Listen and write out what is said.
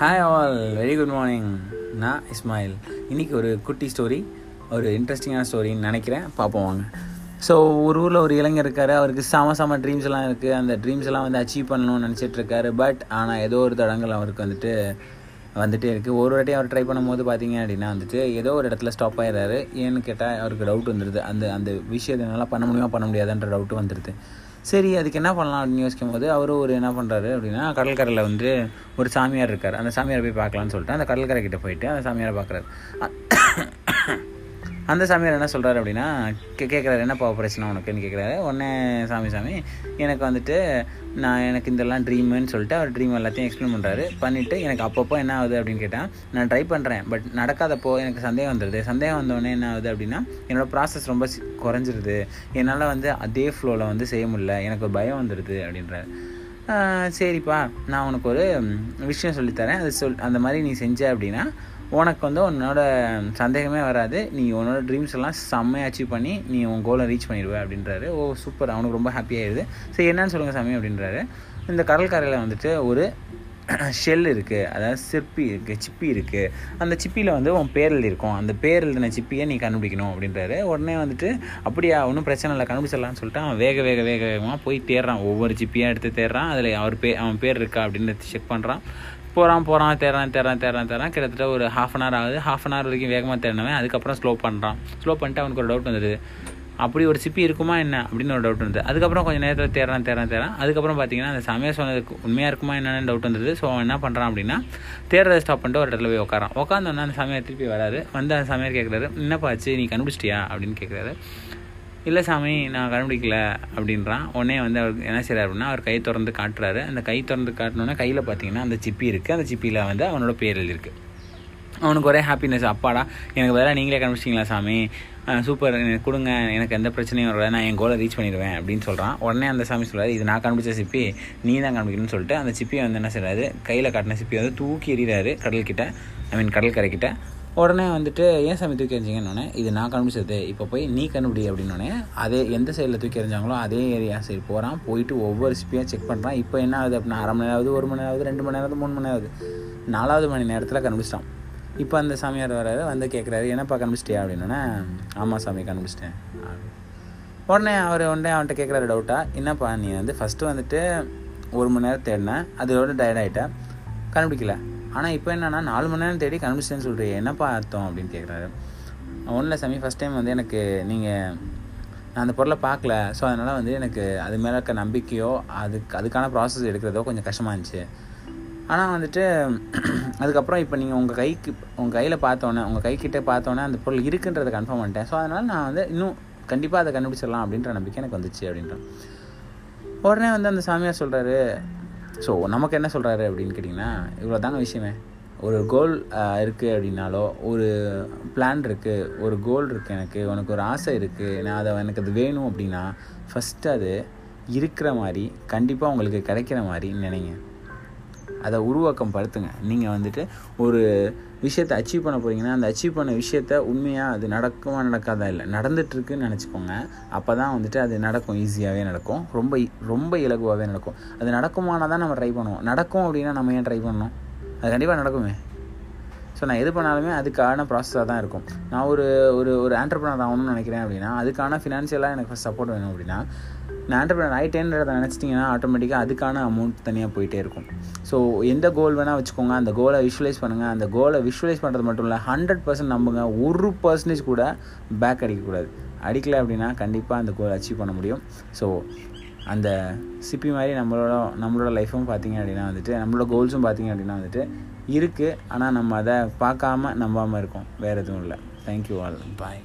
Hi all very good morning நான் இஸ்மாயில் இன்றைக்கி ஒரு குட்டி ஸ்டோரி ஒரு இன்ட்ரெஸ்டிங்கான ஸ்டோரின்னு நினைக்கிறேன். பார்ப்போம் வாங்க. ஸோ ஒரு ஊரில் ஒரு இளைஞர் இருக்கார். அவருக்கு சம சம ட்ரீம்ஸ் எல்லாம் இருக்குது அந்த ட்ரீம்ஸ் எல்லாம் வந்து அச்சீவ் பண்ணணும்னு நினச்சிட்ருக்காரு பட் ஆனால் ஏதோ ஒரு தடங்கள் அவருக்கு வந்துட்டு வந்துகிட்டே இருக்குது ஒரு வாட்டி அவர் ட்ரை பண்ணும்போது பார்த்தீங்க அப்படின்னா வந்துட்டு ஏதோ ஒரு இடத்துல ஸ்டாப் ஆயிடுறாரு. ஏன்னு கேட்டால் அவருக்கு டவுட் வந்துடுது அந்த அந்த விஷயத்தை என்னால் பண்ண முடியுமா பண்ண முடியாதுன்ற டவுட் வந்துடுது சரி அதுக்கு என்ன பண்ணலாம் அப்படின்னு யோசிக்கும் போது அவரும் ஒரு என்ன பண்ணுறாரு அப்படின்னா கடற்கரையில் வந்து ஒரு சாமியார் இருக்கார். அந்த சாமியாரை போய் பார்க்கலான்னு சொல்லிட்டு அந்த கடற்கரை கிட்டே போயிட்டு அந்த சாமியாரை பார்க்குறாரு. அந்த சாமியார் என்ன சொல்கிறாரு அப்படின்னா கே கேட்குறாரு என்னப்பா பிரச்சனை உனக்குன்னு? கேட்குறாரு உடனே சாமி சாமி எனக்கு வந்துட்டு நான் எனக்கு இதெல்லாம் ட்ரீமுன்னு சொல்லிட்டு அவர் ட்ரீம் எல்லாத்தையும் எக்ஸ்பிளைன் பண்ணுறாரு பண்ணிவிட்டு எனக்கு அப்பப்போ என்ன ஆகுது அப்படின்னு கேட்டால் நான் ட்ரை பண்ணுறேன் பட் நடக்காதப்போ எனக்கு சந்தேகம் வந்துடுது சந்தேகம் வந்தோடனே என்ன ஆகுது அப்படின்னா என்னோடய ப்ராசஸ் ரொம்ப குறைஞ்சிருது. என்னால் வந்து அதே ஃப்ளோவில் வந்து செய்ய முடியல. எனக்கு ஒரு பயம் வந்துடுது அப்படின்றாரு. சரிப்பா. நான் உனக்கு ஒரு விஷயம் சொல்லித்தரேன். அது சொல் அந்த மாதிரி நீ செஞ்ச அப்படின்னா உனக்கு வந்து உன்னோட சந்தேகமே வராது. நீ உன்னோட ட்ரீம்ஸ் எல்லாம் செம்மையாக அச்சீவ் பண்ணி நீ உன் கோலை ரீச் பண்ணிடுவ அப்படின்றாரு. ஓ சூப்பர் அவனுக்கு ரொம்ப ஹாப்பியாகிடுது சரி என்னன்னு சொல்லுங்கள் சாமி அப்படின்றாரு. இந்த கடற்கரையில் வந்துட்டு ஒரு ஷெல் இருக்குது அதாவது சிற்பி இருக்குது சிப்பி இருக்குது அந்த சிப்பியில் வந்து உன் பேர் எழுதியிருக்கும் அந்த பேர் எழுதின சிப்பியை நீ கண்டுபிடிக்கணும் அப்படின்றாரு. உடனே வந்துட்டு அப்படியா ஒன்றும் பிரச்சனை இல்லை. கண்டுபிடிச்சிடலாம்னு சொல்லிட்டு அவன் வேக வேக வேக வேகமாக போய் தேடுறான். ஒவ்வொரு சிப்பியாக எடுத்து தேடுறான். அதில் அவர் பே அவன் பேர் இருக்கா அப்படின்னு செக் பண்ணுறான் போகிறான் போகிறான் தேடுறான் தேடுறான் தேடுறான் தேடுறான் கிட்டத்தட்ட ஒரு ஹாஃப் அன் ஹவர் ஆகுது. ஹாஃப் அன் ஹவர் வரைக்கும் வேகமாக தேடினவன் அதுக்கப்புறம் ஸ்லோ பண்ணுறான் ஸ்லோ பண்ணிட்டு அவனுக்கு ஒரு டவுட் வந்துடுது. அப்படி ஒரு சிப்பி இருக்குமா என்ன? அப்படின்னு ஒரு டவுட் இருந்தது அதுக்கப்புறம் கொஞ்சம் நேரத்தில் தேடுறான் தேடுறான் தேடுறான் அதுக்கப்புறம் பார்த்தீங்கன்னா அந்த சமயம் சொன்னதுக்கு உண்மையாக இருக்குமா என்னென்னு டவுட் வந்தது ஸோ அவன் என்ன பண்ணுறான் அப்படின்னா தேடுறதை ஸ்டாப் பண்ணிட்டு ஒரு இடத்துல போய் உட்காரான் உட்காந்தோன்னா அந்த சமயம் திருப்பி வராரு. வந்து அந்த சமயம் கேட்குறாரு என்னப்பா ஆச்சு? நீ கண்டுபிடிச்சிட்டியா? அப்படின்னு கேட்குறாரு இல்லை சாமி நான் கண்டுபிடிக்கல அப்படின்றான். உடனே வந்து அவர் என்ன செய்கிறார் அப்படின்னா அவர் கை திறந்து காட்டுறாரு. அந்த கை திறந்து காட்டினோன்னா கையில் பார்த்தீங்கன்னா அந்த சிப்பி இருக்குது அந்த சிப்பியில் வந்து அவனோட பேர் எழுதியிருக்கு. அவனுக்கு ஒரே ஹாப்பினஸ் அப்பாடா எனக்கு வேறு நீங்களே கண்டுபிடிச்சிங்களா சாமி? சூப்பர் எனக்கு கொடுங்க. எனக்கு எந்த பிரச்சனையும் வரல. நான் என் கோலை ரீச் பண்ணிடுவேன் அப்படின்னு சொல்கிறான் உடனே அந்த சாமி சொல்கிறார் இது நான் கண்டுபிடிச்ச சிப்பி. நீ தான் கண்டுபிடிக்கணும்னு சொல்லிட்டு அந்த சிப்பியை வந்து என்ன செய்கிறாரு கையில் காட்டின சிப்பியை வந்து தூக்கி எறிகிறாரு கடல்கிட்ட. ஐ மீன் கடற்கரைக்கிட்ட உடனே வந்துட்டு ஏன் சாமி தூக்கி எறிஞ்சிங்கன்னு இது நான் கண்டுபிடிச்சது. இப்போ போய் நீ கண்டுபிடி அப்படின்னோடனே அதே எந்த சைடில் தூக்கி எறிஞ்சாங்களோ அதே ஏரியா சைடு போகிறான் போயிட்டு ஒவ்வொரு ஸ்பியாக செக் பண்ணுறான் இப்போ என்ன ஆகுது அப்படின்னா அரை மணி நேரம் ஒரு மணி நேரம் ரெண்டு மணி நேரம் மூணு மணி நேரம் ஆகுது நாலாவது மணி நேரத்தில் கண்டுபிடிச்சிட்டான். இப்போ அந்த சாமியார் வராது வந்து கேட்குறாரு என்னப்பா கண்டுபிடிச்சிட்டியா? அப்படின்னோடனே ஆமாம் சாமி கண்டுபிடிச்சிட்டேன். உடனே அவர் உடனே அவன்கிட்ட கேட்குறாரு டவுட்டாக என்னப்பா நீ வந்து ஃபஸ்ட்டு வந்துட்டு ஒரு மணி நேரம் தேடினேன் அதோட டயர்ட் ஆகிட்டேன் கண்டுபிடிக்கல. ஆனால் இப்போ என்னென்னா நாலு மணி நேரம் தேடி கண்டுபிடிச்சேன்னு சொல்கிறீங்க என்னப்பா அர்த்தம் அப்படின்னு கேட்குறாரு ஒன்றில் சமி சாமி ஃபஸ்ட் டைம் வந்து எனக்கு நீங்கள் நான் அந்த பொருளை பார்க்கல. ஸோ அதனால் வந்து எனக்கு அது மேலே இருக்க நம்பிக்கையோ அதுக்கு அதுக்கான ப்ராசஸ் எடுக்கிறதோ கொஞ்சம் கஷ்டமாக இருந்துச்சு. ஆனால் வந்துட்டு அதுக்கப்புறம் இப்போ நீங்கள் உங்கள் கைக்கு உங்கள் கையில் பார்த்தோன்னே உங்கள் கைக்கிட்டே பார்த்தோன்னே அந்த பொருள் இருக்குன்றதை கன்ஃபார்ம் பண்ணிட்டேன். ஸோ அதனால் நான் வந்து இன்னும் கண்டிப்பாக அதை கண்டுபிடிச்சிடலாம் அப்படின்ற நம்பிக்கை எனக்கு வந்துச்சு அப்படின்றான் உடனே வந்து அந்த சாமியார் சொல்கிறாரு ஸோ நமக்கு என்ன சொல்கிறாரு அப்படின்னு கேட்டிங்கன்னா இவ்வளோ தாங்க விஷயமே. ஒரு கோல் இருக்குது அப்படின்னாலோ ஒரு பிளான் இருக்குது ஒரு கோல் இருக்குது எனக்கு உனக்கு ஒரு ஆசை இருக்குது நான் அதை எனக்கு அது வேணும் அப்படின்னா ஃபஸ்ட்டு அது இருக்கிற மாதிரி கண்டிப்பாக உங்களுக்கு கிடைக்கிற மாதிரி நினைங்க. அதை உருவாக்கம் படுத்துங்க நீங்கள் வந்துட்டு ஒரு விஷயத்தை அச்சீவ் பண்ண போறீங்கன்னா அந்த அச்சீவ் பண்ண விஷயத்த உண்மையாக அது நடக்குமா நடக்காதா இல்லை நடந்துட்டுருக்குன்னு நினச்சிக்கோங்க. அப்போ தான் வந்துட்டு அது நடக்கும் ஈஸியாகவே நடக்கும். ரொம்ப இ- ரொம்ப இலகுவாகவே நடக்கும். அது நடக்குமானா தான் நம்ம ட்ரை பண்ணுவோம். நடக்கும் அப்படின்னா நம்ம ஏன் ட்ரை பண்ணணும்? அது கண்டிப்பாக நடக்குமே. ஸோ நான் எது பண்ணாலுமே அதுக்கான ப்ராசஸாக தான் இருக்கும். நான் ஒரு ஒரு ஒரு ஆண்டர்பிரினர் ஆகணும்னு நினைக்கிறேன் அப்படின்னா அதுக்கான ஃபினான்ஷியலாக எனக்கு ஃபஸ்ட் சப்போர்ட் வேணும் அப்படின்னா நான் ஆண்டர்பிரனர் ஆகிட்டேன்றதை நினச்சிட்டிங்கன்னா ஆட்டோமேட்டிக்காக அதுக்கான அமௌண்ட் தனியாக போயிட்டே இருக்கும். ஸோ எந்த கோல் வேணால் வச்சுக்கோங்க அந்த கோலை விஷுவலைஸ் பண்ணுங்கள் அந்த கோலை விஷுவலைஸ் பண்ணுறது மட்டும் இல்லை ஹண்ட்ரட் பர்சன்ட் நம்புங்க. ஒரு பர்சன்டேஜ் கூட பேக் அடிக்கக்கூடாது அடிக்கலை அப்படின்னா கண்டிப்பாக அந்த கோல் அச்சீவ் பண்ண முடியும். ஸோ அந்த சிப்பி மாதிரி நம்மளோட நம்மளோட லைஃப்பும் பார்த்தீங்க அப்படின்னா வந்துட்டு நம்மளோட கோல்ஸும் பார்த்தீங்க அப்படின்னா வந்துட்டு இருக்குது ஆனால் நம்ம அதை பார்க்காம நம்பாமல் இருக்கோம். வேறு எதுவும் இல்லை. தேங்க்யூ ஆல் பாய்